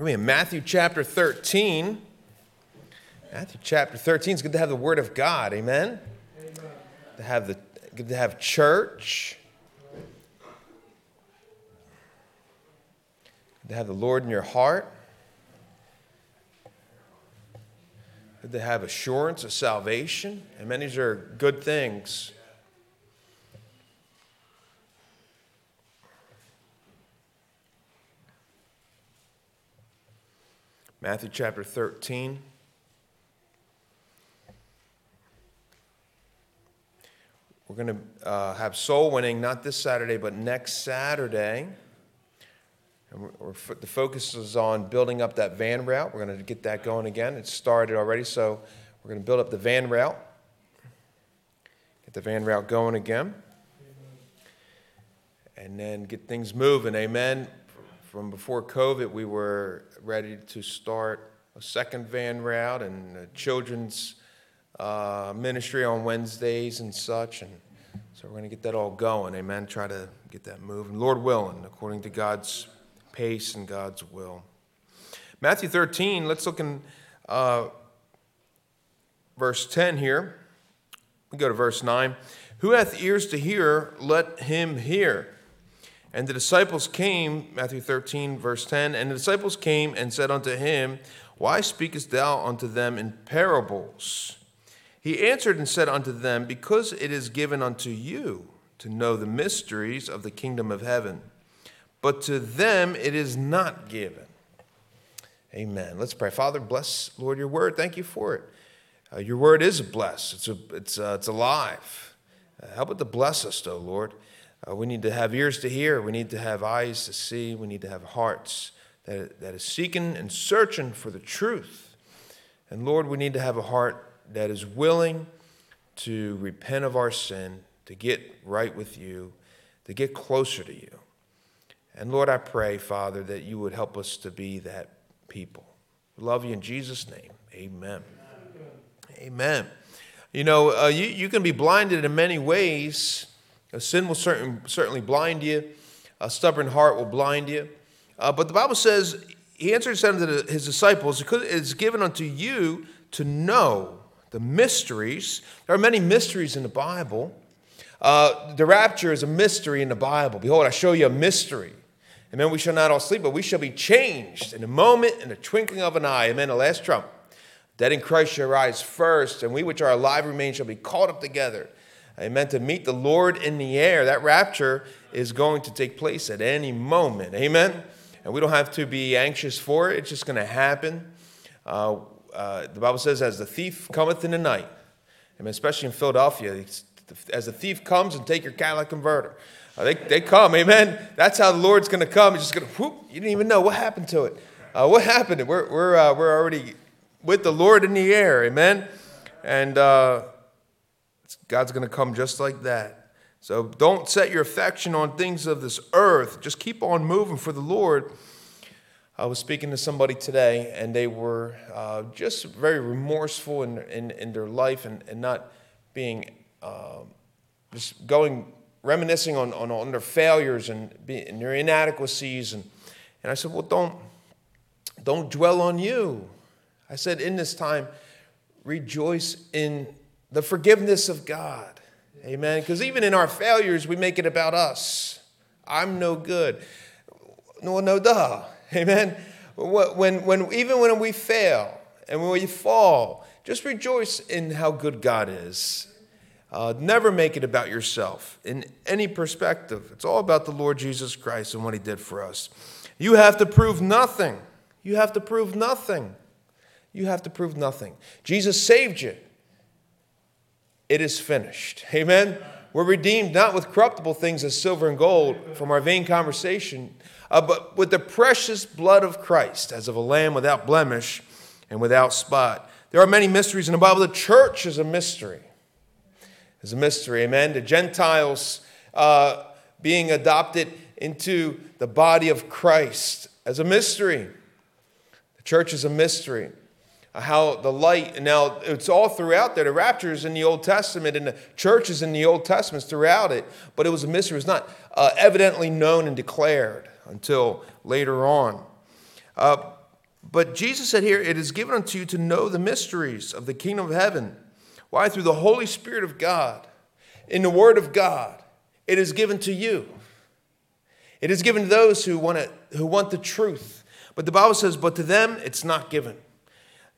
We're in Matthew chapter 13. Matthew chapter 13. It's good to have the Word of God. Amen. Amen. To have the good to have church. Good to have the Lord in your heart. Good to have assurance of salvation. Amen. These are good things. Matthew chapter 13. We're going to uh, have soul winning not this Saturday, but next Saturday. And the focus is on building up that van route. We're going to get that going again. It's started already, so we're going to build up the van route. Get the van route going again. And then get things moving. Amen from before COVID, we were ready to start a second van route and a children's uh, ministry on Wednesdays and such. And so we're going to get that all going. Amen. Try to get that moving. Lord willing, according to God's pace and God's will. Matthew 13, let's look in uh, verse 10 here. We go to verse 9. Who hath ears to hear, let him hear. And the disciples came, Matthew 13, verse 10, and the disciples came and said unto him, Why speakest thou unto them in parables? He answered and said unto them, Because it is given unto you to know the mysteries of the kingdom of heaven, but to them it is not given. Amen. Let's pray. Father, bless, Lord, your word. Thank you for it. Uh, your word is blessed, it's, a, it's, uh, it's alive. Uh, help it to bless us, though, Lord. Uh, we need to have ears to hear. We need to have eyes to see. We need to have hearts that, that is seeking and searching for the truth. And Lord, we need to have a heart that is willing to repent of our sin, to get right with you, to get closer to you. And Lord, I pray, Father, that you would help us to be that people. Love you in Jesus' name. Amen. Amen. You know, uh, you, you can be blinded in many ways sin will certain, certainly blind you, a stubborn heart will blind you. Uh, but the Bible says, He answered and said unto His disciples, It is given unto you to know the mysteries. There are many mysteries in the Bible. Uh, the rapture is a mystery in the Bible. Behold, I show you a mystery. Amen. We shall not all sleep, but we shall be changed in a moment, in the twinkling of an eye. Amen. The last trump. Dead in Christ shall rise first, and we which are alive remain shall be caught up together Amen. To meet the Lord in the air. That rapture is going to take place at any moment. Amen. And we don't have to be anxious for it, it's just going to happen. Uh, uh, the Bible says, as the thief cometh in the night, I mean, especially in Philadelphia, as the thief comes and take your catalytic converter. Uh, they, they come, amen. That's how the Lord's going to come. He's just going to, whoop, you didn't even know what happened to it. Uh, what happened? We're, we're, uh, we're already with the Lord in the air, amen. And uh, God's going to come just like that. So don't set your affection on things of this earth. Just keep on moving for the Lord. I was speaking to somebody today, and they were uh, just very remorseful in, in, in, their life and, and not being, uh, just going, reminiscing on, on, on their failures and, be, and their inadequacies. And, and I said, Well, don't, don't dwell on you. I said, In this time, rejoice in the forgiveness of God. Amen. Because even in our failures, we make it about us. I'm no good. No, no, duh. Amen. When, when, even when we fail and when we fall, just rejoice in how good God is. Uh, never make it about yourself in any perspective. It's all about the Lord Jesus Christ and what He did for us. You have to prove nothing. You have to prove nothing. You have to prove nothing. Jesus saved you it is finished. Amen. We're redeemed not with corruptible things as silver and gold from our vain conversation, uh, but with the precious blood of Christ, as of a lamb without blemish and without spot. There are many mysteries in the Bible. The church is a mystery. Is a mystery. Amen. The Gentiles uh, being adopted into the body of Christ as a mystery. The church is a mystery how the light, now it's all throughout there. The rapture is in the Old Testament and the church is in the Old Testament throughout it, but it was a mystery. It was not uh, evidently known and declared until later on. Uh, But Jesus said here, It is given unto you to know the mysteries of the kingdom of heaven. Why? Through the Holy Spirit of God, in the Word of God, it is given to you. It is given to those who want, it, who want the truth. But the Bible says, But to them, it's not given.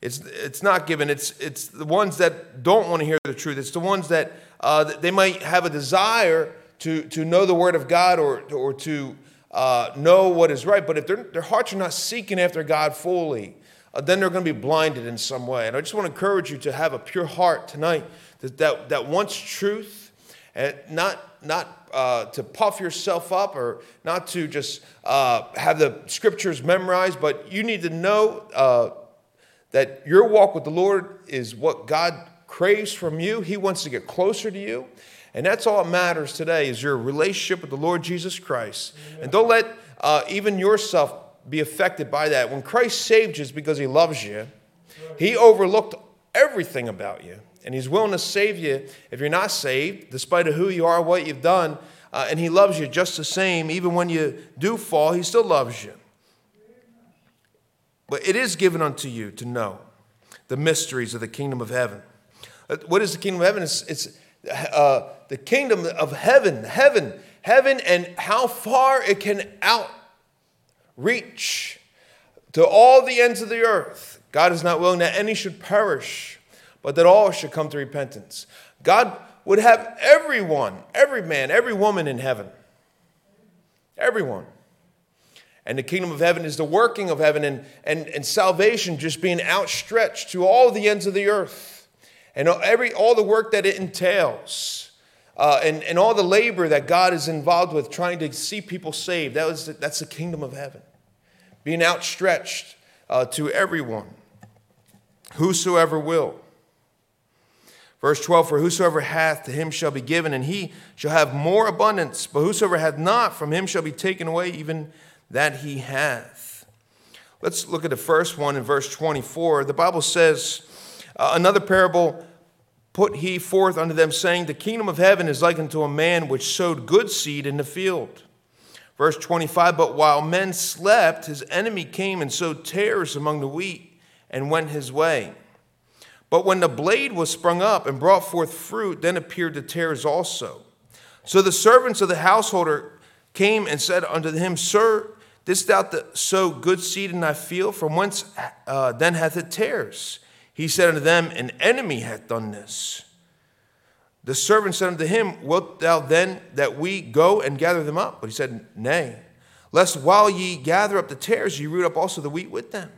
It's, it's not given. It's, it's the ones that don't want to hear the truth. It's the ones that uh, they might have a desire to, to know the Word of God or, or to uh, know what is right. But if their hearts are not seeking after God fully, uh, then they're going to be blinded in some way. And I just want to encourage you to have a pure heart tonight that, that, that wants truth and not, not uh, to puff yourself up or not to just uh, have the scriptures memorized, but you need to know uh, that your walk with the Lord is what God craves from you. He wants to get closer to you. And that's all that matters today is your relationship with the Lord Jesus Christ. Amen. And don't let uh, even yourself be affected by that. When Christ saved you, it's because he loves you. He overlooked everything about you. And he's willing to save you if you're not saved, despite of who you are, what you've done. Uh, and he loves you just the same. Even when you do fall, he still loves you. But it is given unto you to know the mysteries of the kingdom of heaven. Uh, what is the kingdom of heaven? It's, it's uh, the kingdom of heaven, heaven, heaven, and how far it can outreach to all the ends of the earth. God is not willing that any should perish, but that all should come to repentance. God would have everyone, every man, every woman in heaven. Everyone. And the kingdom of heaven is the working of heaven and, and, and salvation just being outstretched to all the ends of the earth. And every, all the work that it entails. Uh, and, and all the labor that God is involved with trying to see people saved. That was, that's the kingdom of heaven. Being outstretched uh, to everyone. Whosoever will. Verse 12 For whosoever hath, to him shall be given, and he shall have more abundance. But whosoever hath not, from him shall be taken away even that he hath. Let's look at the first one in verse 24. The Bible says, uh, Another parable put he forth unto them, saying, The kingdom of heaven is like unto a man which sowed good seed in the field. Verse 25 But while men slept, his enemy came and sowed tares among the wheat and went his way. But when the blade was sprung up and brought forth fruit, then appeared the tares also. So the servants of the householder came and said unto him, Sir, didst thou sow good seed in thy field? From whence uh, then hath it tares? He said unto them, An enemy hath done this. The servant said unto him, Wilt thou then that we go and gather them up? But he said, Nay, lest while ye gather up the tares, ye root up also the wheat with them.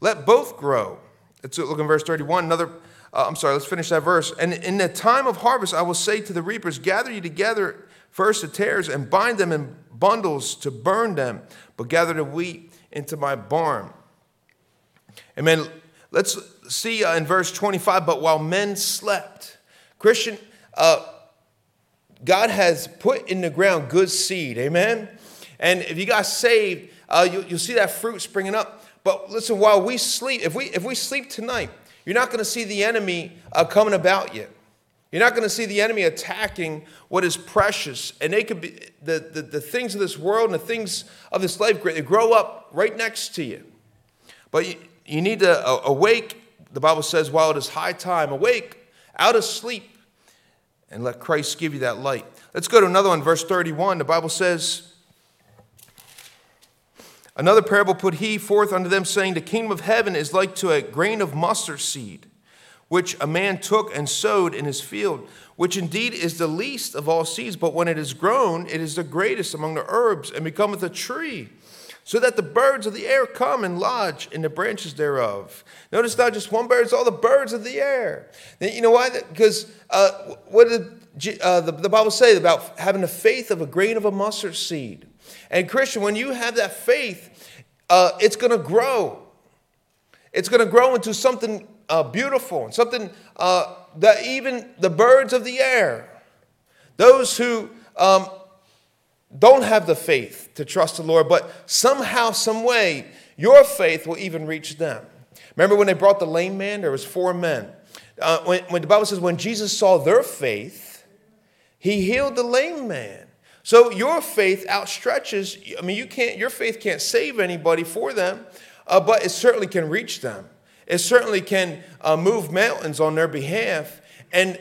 Let both grow. Let's look in verse 31. Another, uh, I'm sorry, let's finish that verse. And in the time of harvest, I will say to the reapers, Gather ye together first the tares and bind them in bundles to burn them, but gather the wheat into my barn. Amen. Let's see uh, in verse 25, but while men slept, Christian, uh, God has put in the ground good seed. Amen. And if you got saved, uh, you, you'll see that fruit springing up. But listen, while we sleep, if we if we sleep tonight, you're not going to see the enemy uh, coming about you. You're not going to see the enemy attacking what is precious. And they could be the, the, the things of this world and the things of this life, they grow up right next to you. But you, you need to uh, awake, the Bible says, while it is high time, awake out of sleep and let Christ give you that light. Let's go to another one, verse 31. The Bible says, Another parable put he forth unto them, saying, The kingdom of heaven is like to a grain of mustard seed which a man took and sowed in his field, which indeed is the least of all seeds, but when it is grown, it is the greatest among the herbs, and becometh a tree, so that the birds of the air come and lodge in the branches thereof. Notice not just one bird, it's all the birds of the air. You know why? Because uh, what did uh, the, Bible say about having the faith of a grain of a mustard seed? And Christian, when you have that faith, uh, it's going to grow. It's going to grow into something uh, beautiful and something uh, that even the birds of the air, those who um, don't have the faith to trust the Lord, but somehow, some way, your faith will even reach them. Remember when they brought the lame man? There was four men. Uh, when, when the Bible says when Jesus saw their faith, he healed the lame man. So your faith outstretches. I mean, you can't. Your faith can't save anybody for them, uh, but it certainly can reach them. It certainly can uh, move mountains on their behalf. And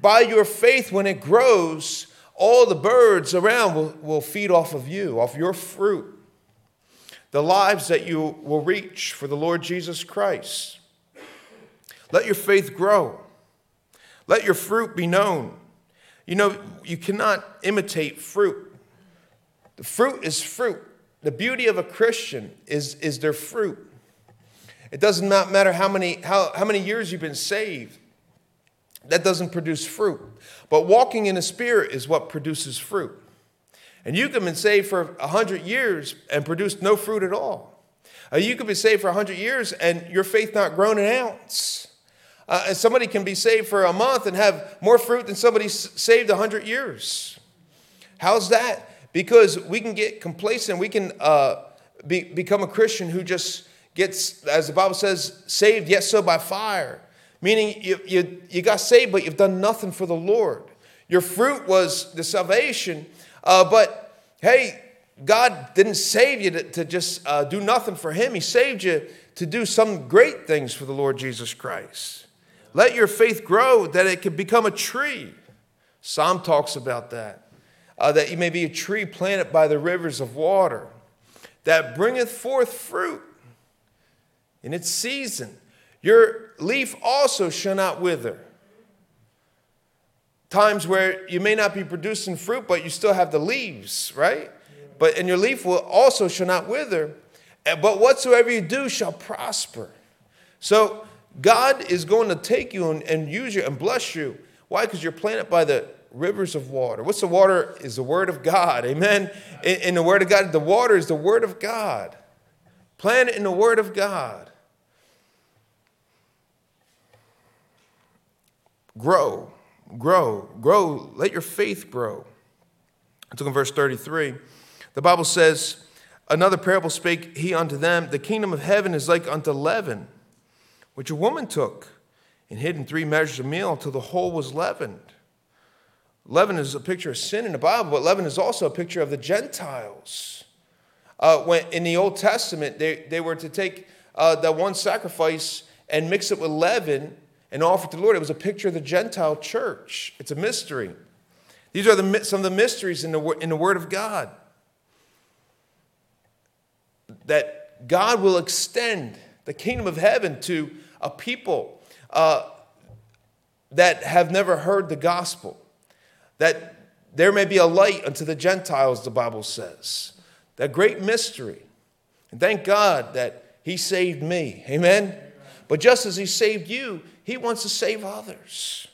by your faith, when it grows, all the birds around will, will feed off of you, off your fruit. The lives that you will reach for the Lord Jesus Christ. Let your faith grow. Let your fruit be known. You know, you cannot imitate fruit. The fruit is fruit. The beauty of a Christian is, is their fruit. It doesn't matter how many, how, how many years you've been saved, that doesn't produce fruit. But walking in the Spirit is what produces fruit. And you can be saved for 100 years and produce no fruit at all. Uh, you could be saved for 100 years and your faith not grown an ounce. Uh, and somebody can be saved for a month and have more fruit than somebody saved 100 years. How's that? Because we can get complacent. We can uh, be, become a Christian who just gets, as the Bible says, saved, yet so by fire. Meaning you, you, you got saved, but you've done nothing for the Lord. Your fruit was the salvation, uh, but hey, God didn't save you to, to just uh, do nothing for Him. He saved you to do some great things for the Lord Jesus Christ. Let your faith grow that it can become a tree. Psalm talks about that. Uh, that you may be a tree planted by the rivers of water that bringeth forth fruit in its season. Your leaf also shall not wither. Times where you may not be producing fruit, but you still have the leaves, right? But and your leaf will also shall not wither. But whatsoever you do shall prosper. So God is going to take you and, and use you and bless you. Why? Because you're planted by the rivers of water. What's the water? Is the word of God. Amen. In, in the word of God, the water is the word of God. Planted in the word of God. Grow, grow, grow. Let your faith grow. I took in verse 33. The Bible says, Another parable spake he unto them, The kingdom of heaven is like unto leaven which a woman took and hid in three measures of meal until the whole was leavened. Leaven is a picture of sin in the Bible, but leaven is also a picture of the Gentiles. Uh, when in the Old Testament, they, they were to take uh, that one sacrifice and mix it with leaven and offer it to the Lord. It was a picture of the Gentile church. It's a mystery. These are the, some of the mysteries in the, in the Word of God. That God will extend the kingdom of heaven to a people uh, that have never heard the gospel, that there may be a light unto the Gentiles, the Bible says. That great mystery. And thank God that He saved me. Amen? But just as He saved you, He wants to save others.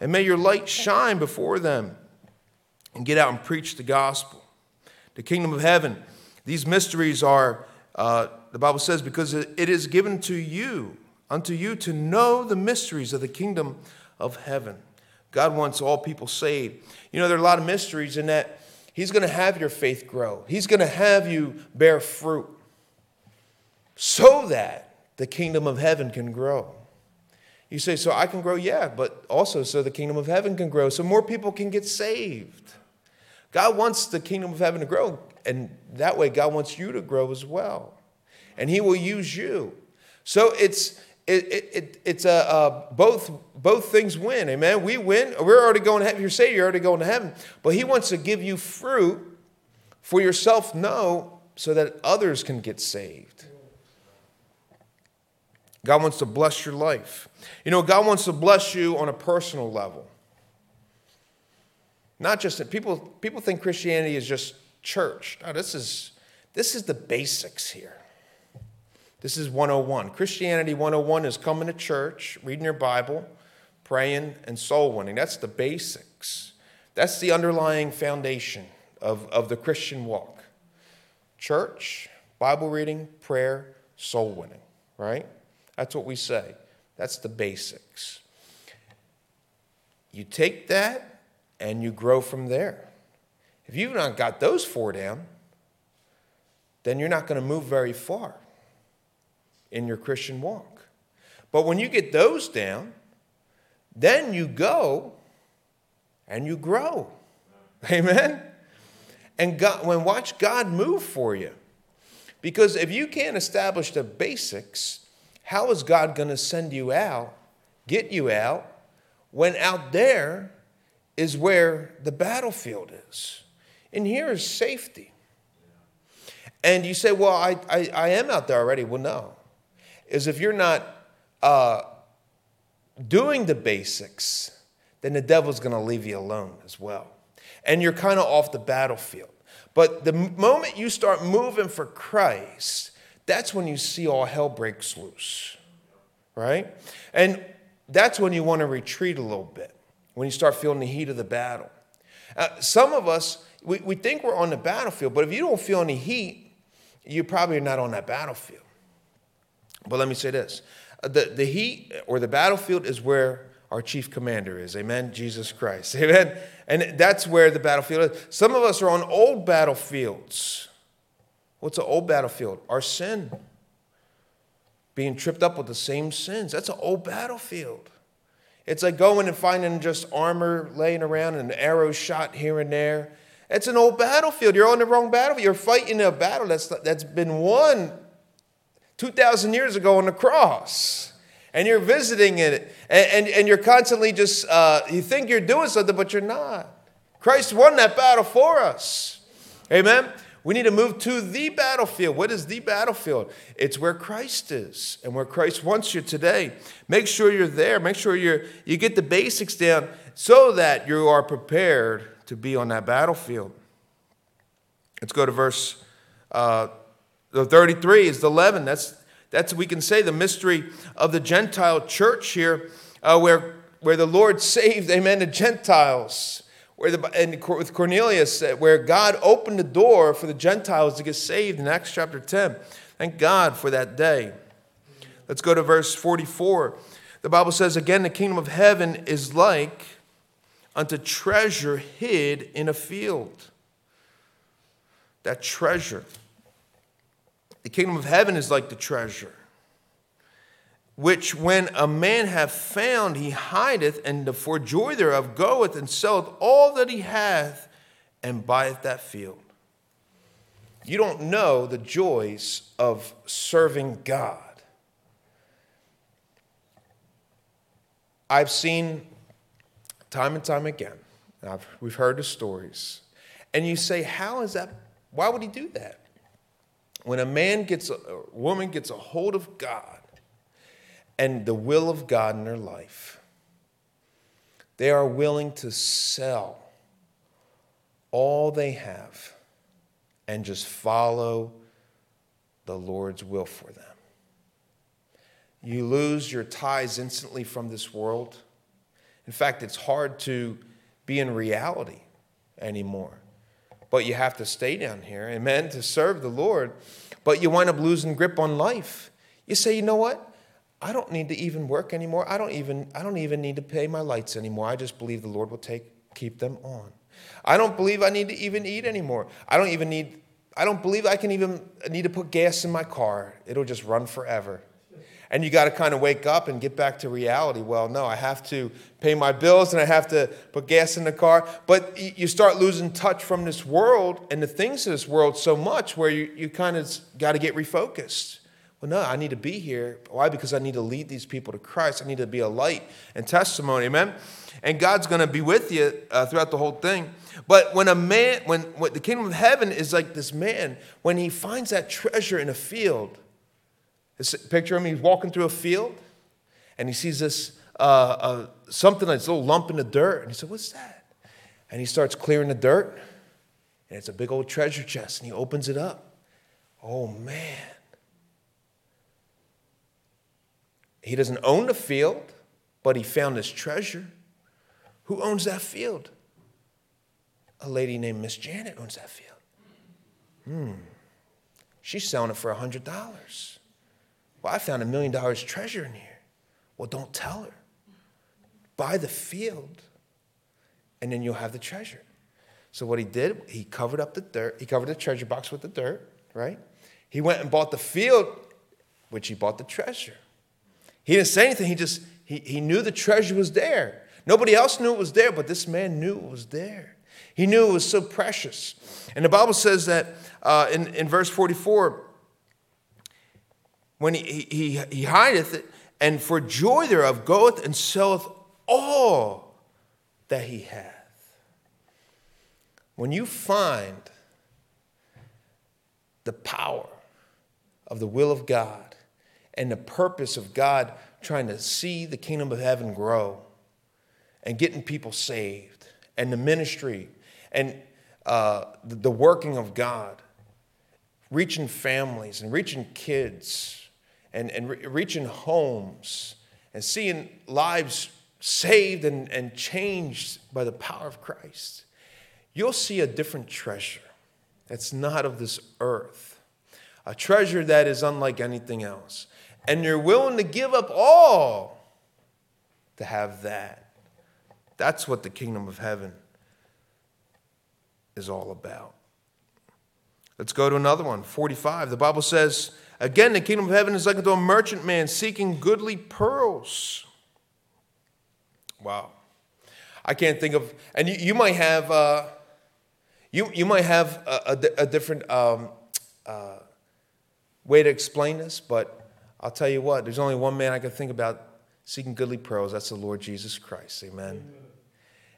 And may your light shine before them and get out and preach the gospel. The kingdom of heaven, these mysteries are, uh, the Bible says, because it is given to you unto you to know the mysteries of the kingdom of heaven. God wants all people saved. You know, there are a lot of mysteries in that He's going to have your faith grow, He's going to have you bear fruit so that the kingdom of heaven can grow. You say, So I can grow? Yeah, but also so the kingdom of heaven can grow, so more people can get saved. God wants the kingdom of heaven to grow, and that way, God wants you to grow as well. And He will use you. So it's it, it, it, it's a, uh, both, both things win. Amen. We win. We're already going to heaven. You're saved, you're already going to heaven. But He wants to give you fruit for yourself, no, so that others can get saved. God wants to bless your life. You know, God wants to bless you on a personal level. Not just that people, people think Christianity is just church. No, this is, this is the basics here. This is 101. Christianity 101 is coming to church, reading your Bible, praying, and soul winning. That's the basics. That's the underlying foundation of, of the Christian walk. Church, Bible reading, prayer, soul winning, right? That's what we say. That's the basics. You take that and you grow from there. If you've not got those four down, then you're not going to move very far in your Christian walk. But when you get those down, then you go and you grow. Amen? And God, when watch God move for you. Because if you can't establish the basics, how is God going to send you out, get you out, when out there is where the battlefield is? And here is safety. And you say, well, I, I, I am out there already. Well, no. Is if you're not uh, doing the basics, then the devil's going to leave you alone as well. And you're kind of off the battlefield. But the moment you start moving for Christ, that's when you see all hell breaks loose, right? And that's when you want to retreat a little bit, when you start feeling the heat of the battle. Uh, some of us, we, we think we're on the battlefield, but if you don't feel any heat, you probably are not on that battlefield. But let me say this the, the heat or the battlefield is where our chief commander is. Amen? Jesus Christ. Amen? And that's where the battlefield is. Some of us are on old battlefields. What's an old battlefield? Our sin. Being tripped up with the same sins. That's an old battlefield. It's like going and finding just armor laying around and arrows shot here and there. It's an old battlefield. You're on the wrong battlefield. You're fighting a battle that's, that's been won 2,000 years ago on the cross. And you're visiting it, and, and, and you're constantly just, uh, you think you're doing something, but you're not. Christ won that battle for us. Amen? We need to move to the battlefield. What is the battlefield? It's where Christ is and where Christ wants you today. Make sure you're there. Make sure you're, you get the basics down so that you are prepared to be on that battlefield. Let's go to verse uh, the 33 is the 11. That's, that's, we can say, the mystery of the Gentile church here, uh, where, where the Lord saved, amen, the Gentiles. Where the, and with Cornelius, uh, where God opened the door for the Gentiles to get saved in Acts chapter 10. Thank God for that day. Let's go to verse 44. The Bible says, Again, the kingdom of heaven is like unto treasure hid in a field. That treasure. The kingdom of heaven is like the treasure, which when a man hath found, he hideth, and for joy thereof goeth and selleth all that he hath, and buyeth that field. You don't know the joys of serving God. I've seen time and time again, we've heard the stories, and you say, How is that? Why would he do that? when a man gets a, a woman gets a hold of God and the will of God in their life, they are willing to sell all they have and just follow the Lord's will for them. You lose your ties instantly from this world. In fact, it's hard to be in reality anymore but you have to stay down here, amen, to serve the Lord. But you wind up losing grip on life. You say, you know what? I don't need to even work anymore. I don't even, I don't even need to pay my lights anymore. I just believe the Lord will take, keep them on. I don't believe I need to even eat anymore. I don't even need, I don't believe I can even need to put gas in my car. It'll just run forever. And you got to kind of wake up and get back to reality. Well, no, I have to pay my bills and I have to put gas in the car. But you start losing touch from this world and the things of this world so much where you, you kind of got to get refocused. Well, no, I need to be here. Why? Because I need to lead these people to Christ. I need to be a light and testimony. Amen? And God's going to be with you uh, throughout the whole thing. But when a man, when, when the kingdom of heaven is like this man, when he finds that treasure in a field, Picture him, he's walking through a field and he sees this uh, uh, something like this little lump in the dirt. And he said, What's that? And he starts clearing the dirt and it's a big old treasure chest and he opens it up. Oh man. He doesn't own the field, but he found this treasure. Who owns that field? A lady named Miss Janet owns that field. Hmm. She's selling it for a $100. Well, I found a million dollars treasure in here. Well, don't tell her. Buy the field, and then you'll have the treasure. So what he did, he covered up the dirt. He covered the treasure box with the dirt, right? He went and bought the field, which he bought the treasure. He didn't say anything. He just he, he knew the treasure was there. Nobody else knew it was there, but this man knew it was there. He knew it was so precious. And the Bible says that uh, in, in verse 44, when he, he, he hideth it, and for joy thereof goeth and selleth all that he hath. When you find the power of the will of God and the purpose of God trying to see the kingdom of heaven grow and getting people saved and the ministry and uh, the working of God, reaching families and reaching kids and, and re- reaching homes and seeing lives saved and, and changed by the power of Christ, you'll see a different treasure that's not of this earth, a treasure that is unlike anything else. And you're willing to give up all to have that. That's what the kingdom of heaven is all about. Let's go to another one, 45. The Bible says, Again, the kingdom of heaven is like unto a merchant man seeking goodly pearls. Wow. I can't think of, and you, you might have, uh, you, you might have a, a, a different um, uh, way to explain this, but I'll tell you what, there's only one man I can think about seeking goodly pearls. That's the Lord Jesus Christ. Amen.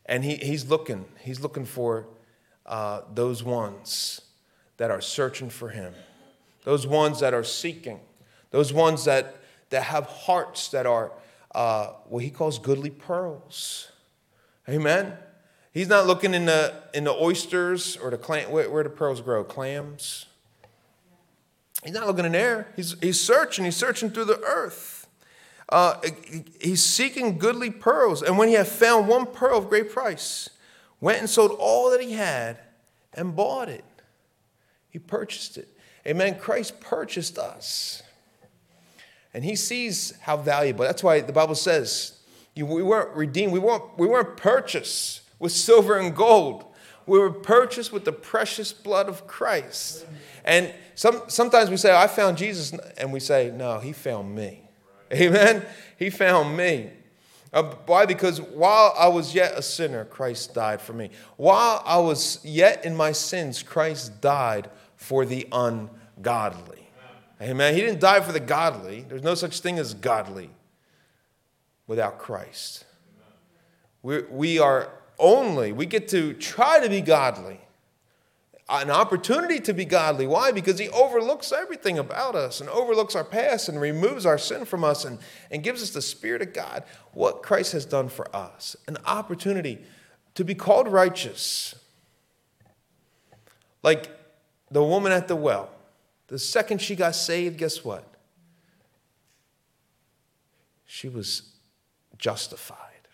And he, he's looking, he's looking for uh, those ones that are searching for him those ones that are seeking, those ones that, that have hearts that are uh, what he calls goodly pearls. Amen. He's not looking in the in the oysters or the clam. Where, where the pearls grow? Clams. He's not looking in air. He's he's searching. He's searching through the earth. Uh, he's seeking goodly pearls, and when he had found one pearl of great price, went and sold all that he had and bought it. He purchased it. Amen. Christ purchased us. And he sees how valuable. That's why the Bible says we weren't redeemed, we weren't, we weren't purchased with silver and gold. We were purchased with the precious blood of Christ. And some, sometimes we say, I found Jesus, and we say, No, he found me. Amen. He found me. Uh, why? Because while I was yet a sinner, Christ died for me. While I was yet in my sins, Christ died for the ungodly. Amen. He didn't die for the godly. There's no such thing as godly without Christ. we we are only, we get to try to be godly, an opportunity to be godly. Why? Because He overlooks everything about us and overlooks our past and removes our sin from us and, and gives us the Spirit of God. What Christ has done for us an opportunity to be called righteous. Like the woman at the well, the second she got saved, guess what? She was justified,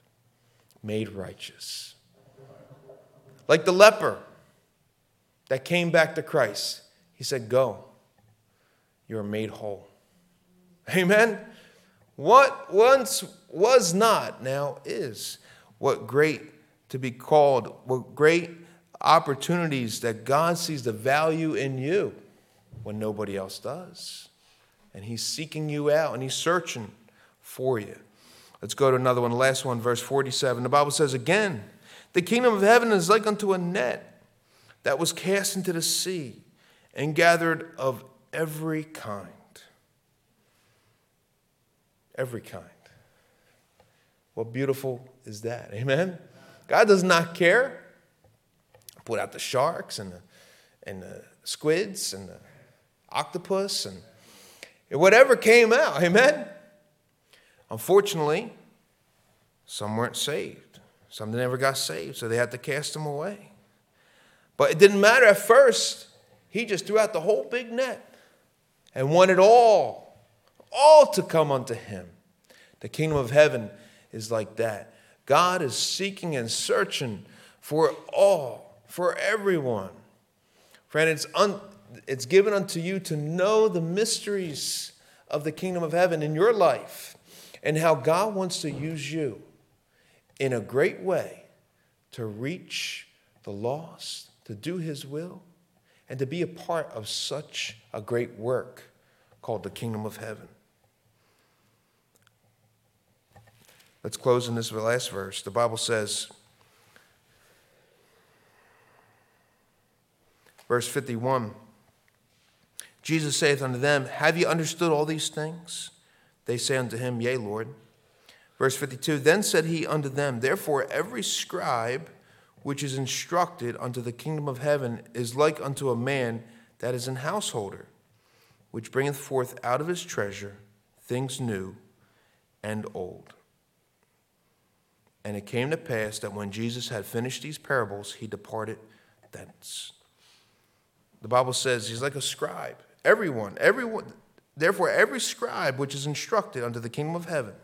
made righteous. Like the leper that came back to Christ, he said, Go, you are made whole. Amen. What once was not now is. What great to be called, what great opportunities that God sees the value in you when nobody else does. And He's seeking you out and He's searching for you. Let's go to another one, last one, verse 47. The Bible says again, the kingdom of heaven is like unto a net that was cast into the sea and gathered of every kind. Every kind. What beautiful is that? Amen? God does not care put out the sharks and the, and the squids and the octopus and whatever came out. Amen? Unfortunately, some weren't saved. Some never got saved, so they had to cast them away. But it didn't matter at first. He just threw out the whole big net and wanted all, all to come unto him. The kingdom of heaven is like that. God is seeking and searching for all for everyone. Friend, it's, un, it's given unto you to know the mysteries of the kingdom of heaven in your life and how God wants to use you in a great way to reach the lost, to do his will, and to be a part of such a great work called the kingdom of heaven. Let's close in this last verse. The Bible says, Verse 51 Jesus saith unto them, Have ye understood all these things? They say unto him, Yea, Lord. Verse 52 Then said he unto them, Therefore every scribe which is instructed unto the kingdom of heaven is like unto a man that is an householder, which bringeth forth out of his treasure things new and old. And it came to pass that when Jesus had finished these parables, he departed thence. The Bible says he's like a scribe. Everyone, everyone, therefore, every scribe which is instructed unto the kingdom of heaven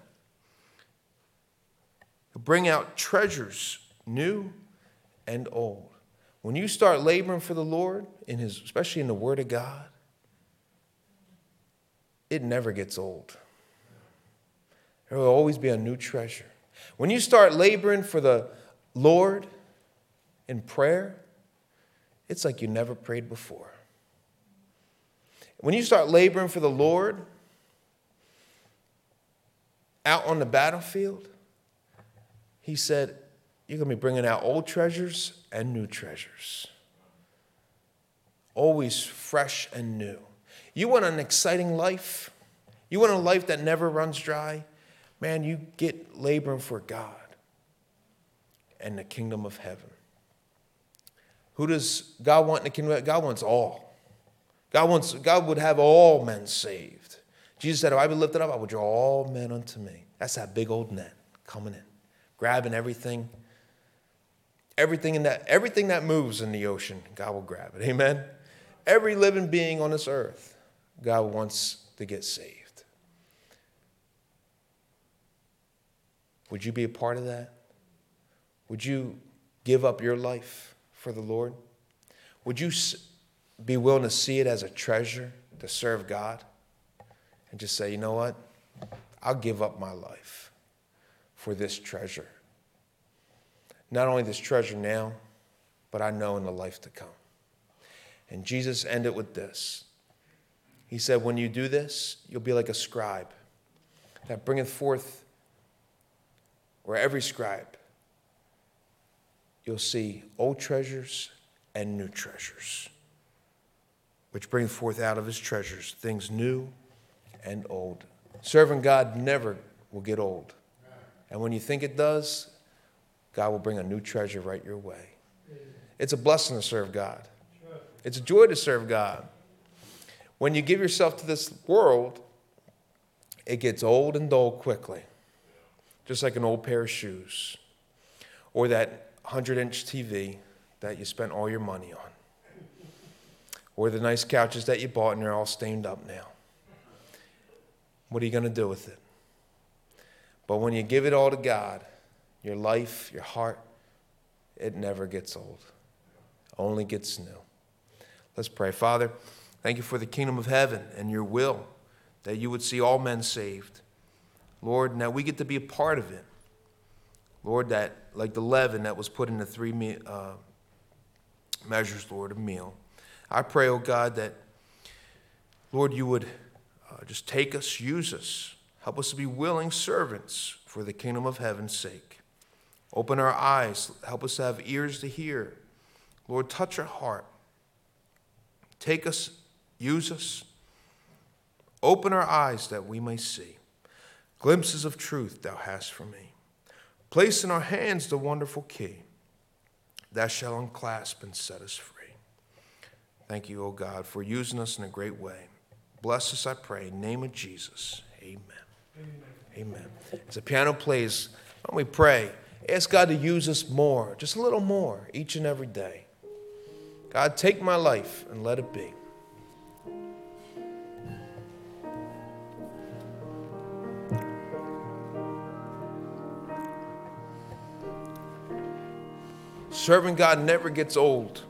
bring out treasures new and old. When you start laboring for the Lord, in his, especially in the Word of God, it never gets old. There will always be a new treasure. When you start laboring for the Lord in prayer, it's like you never prayed before. When you start laboring for the Lord out on the battlefield, he said, You're going to be bringing out old treasures and new treasures. Always fresh and new. You want an exciting life? You want a life that never runs dry? Man, you get laboring for God and the kingdom of heaven. Who does God want in the kingdom? God wants all. God wants God would have all men saved. Jesus said, If I be lifted up, I will draw all men unto me. That's that big old net coming in, grabbing everything. Everything in that, everything that moves in the ocean, God will grab it. Amen. Every living being on this earth, God wants to get saved. Would you be a part of that? Would you give up your life for the Lord? Would you be willing to see it as a treasure to serve God and just say, you know what? I'll give up my life for this treasure. Not only this treasure now, but I know in the life to come. And Jesus ended with this. He said, When you do this, you'll be like a scribe that bringeth forth, or every scribe, you'll see old treasures and new treasures which brings forth out of his treasures things new and old. Serving God never will get old. And when you think it does, God will bring a new treasure right your way. It's a blessing to serve God, it's a joy to serve God. When you give yourself to this world, it gets old and dull quickly, just like an old pair of shoes or that 100 inch TV that you spent all your money on or the nice couches that you bought and they're all stained up now. What are you going to do with it? But when you give it all to God, your life, your heart, it never gets old, only gets new. Let's pray. Father, thank you for the kingdom of heaven and your will that you would see all men saved. Lord, now we get to be a part of it. Lord, that like the leaven that was put in the three me- uh, measures, Lord, of meal. I pray, oh God, that, Lord, you would uh, just take us, use us, help us to be willing servants for the kingdom of heaven's sake. Open our eyes, help us to have ears to hear. Lord, touch our heart. Take us, use us. Open our eyes that we may see. Glimpses of truth thou hast for me. Place in our hands the wonderful key that shall unclasp and set us free. Thank you, O God, for using us in a great way. Bless us, I pray. In the name of Jesus. Amen. Amen. As the piano plays, why don't we pray? Ask God to use us more, just a little more, each and every day. God, take my life and let it be. Serving God never gets old.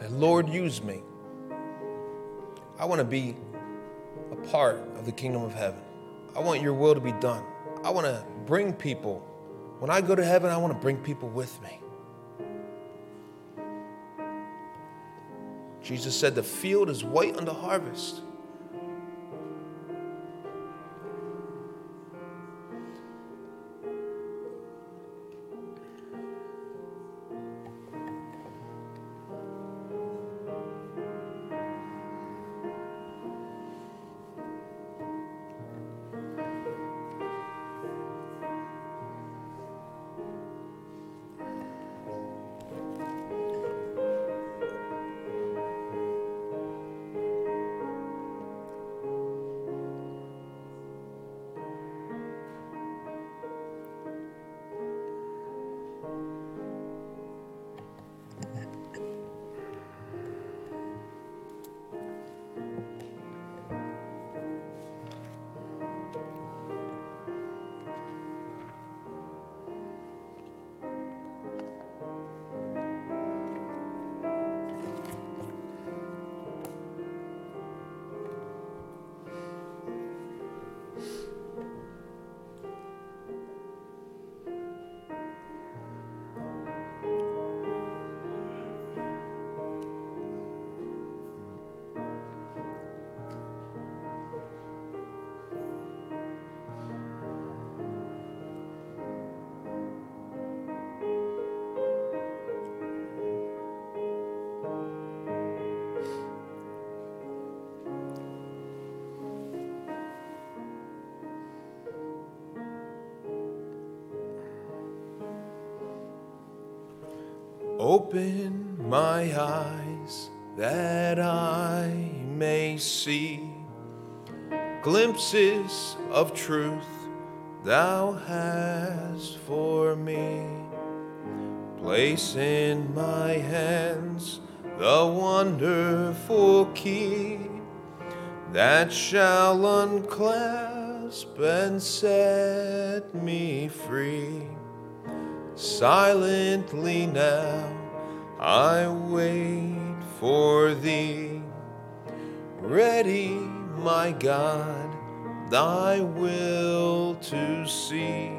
Say, Lord, use me. I want to be a part of the kingdom of heaven. I want your will to be done. I want to bring people. When I go to heaven, I want to bring people with me. Jesus said, The field is white unto harvest. Open my eyes that I may see glimpses of truth thou hast for me. Place in my hands the wonderful key that shall unclasp and set me free. Silently now I wait for thee. Ready, my God, thy will to see.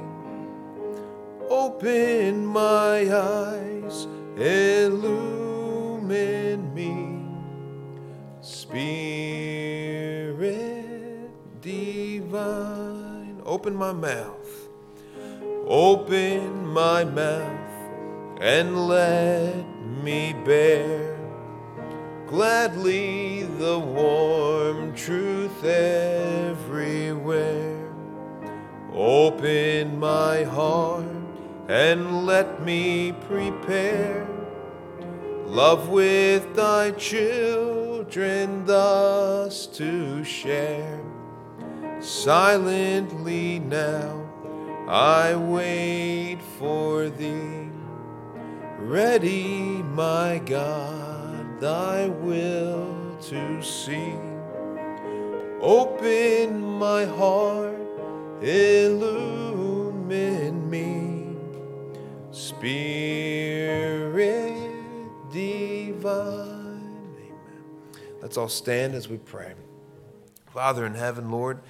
Open my eyes, illumine me. Spirit divine, open my mouth Open my mouth and let me bear gladly the warm truth everywhere. Open my heart and let me prepare love with thy children thus to share silently now I wait for thee. Ready, my God, thy will to see. Open my heart, illumine me. Spirit divine. Amen. Let's all stand as we pray. Father in heaven, Lord,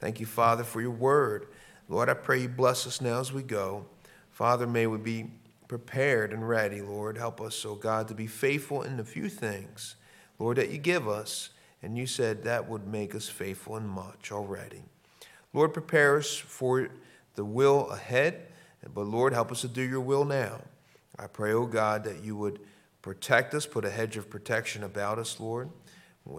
thank you, Father, for your word. Lord, I pray you bless us now as we go. Father, may we be prepared and ready, Lord. Help us, oh God, to be faithful in the few things, Lord, that you give us. And you said that would make us faithful in much already. Lord, prepare us for the will ahead, but Lord, help us to do your will now. I pray, oh God, that you would protect us, put a hedge of protection about us, Lord.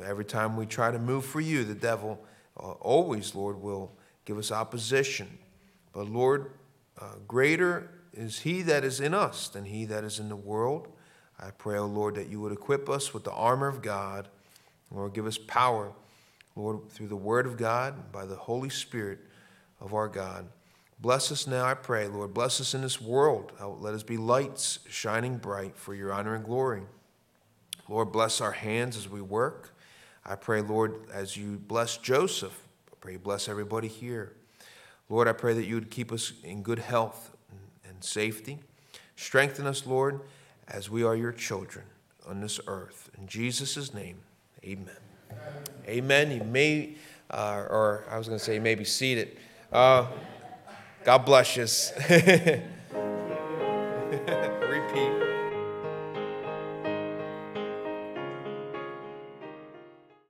Every time we try to move for you, the devil uh, always, Lord, will give us opposition. But Lord, uh, greater is he that is in us than he that is in the world. I pray, O oh Lord, that you would equip us with the armor of God. Lord, give us power, Lord, through the word of God, by the Holy Spirit of our God. Bless us now, I pray, Lord. Bless us in this world. Let us be lights shining bright for your honor and glory. Lord, bless our hands as we work. I pray, Lord, as you bless Joseph I pray you bless everybody here. Lord, I pray that you would keep us in good health and safety. Strengthen us, Lord, as we are your children. on this earth. In Jesus' name, amen. Amen. You may, uh, or I was going to say, you may be seated. Uh, God bless you.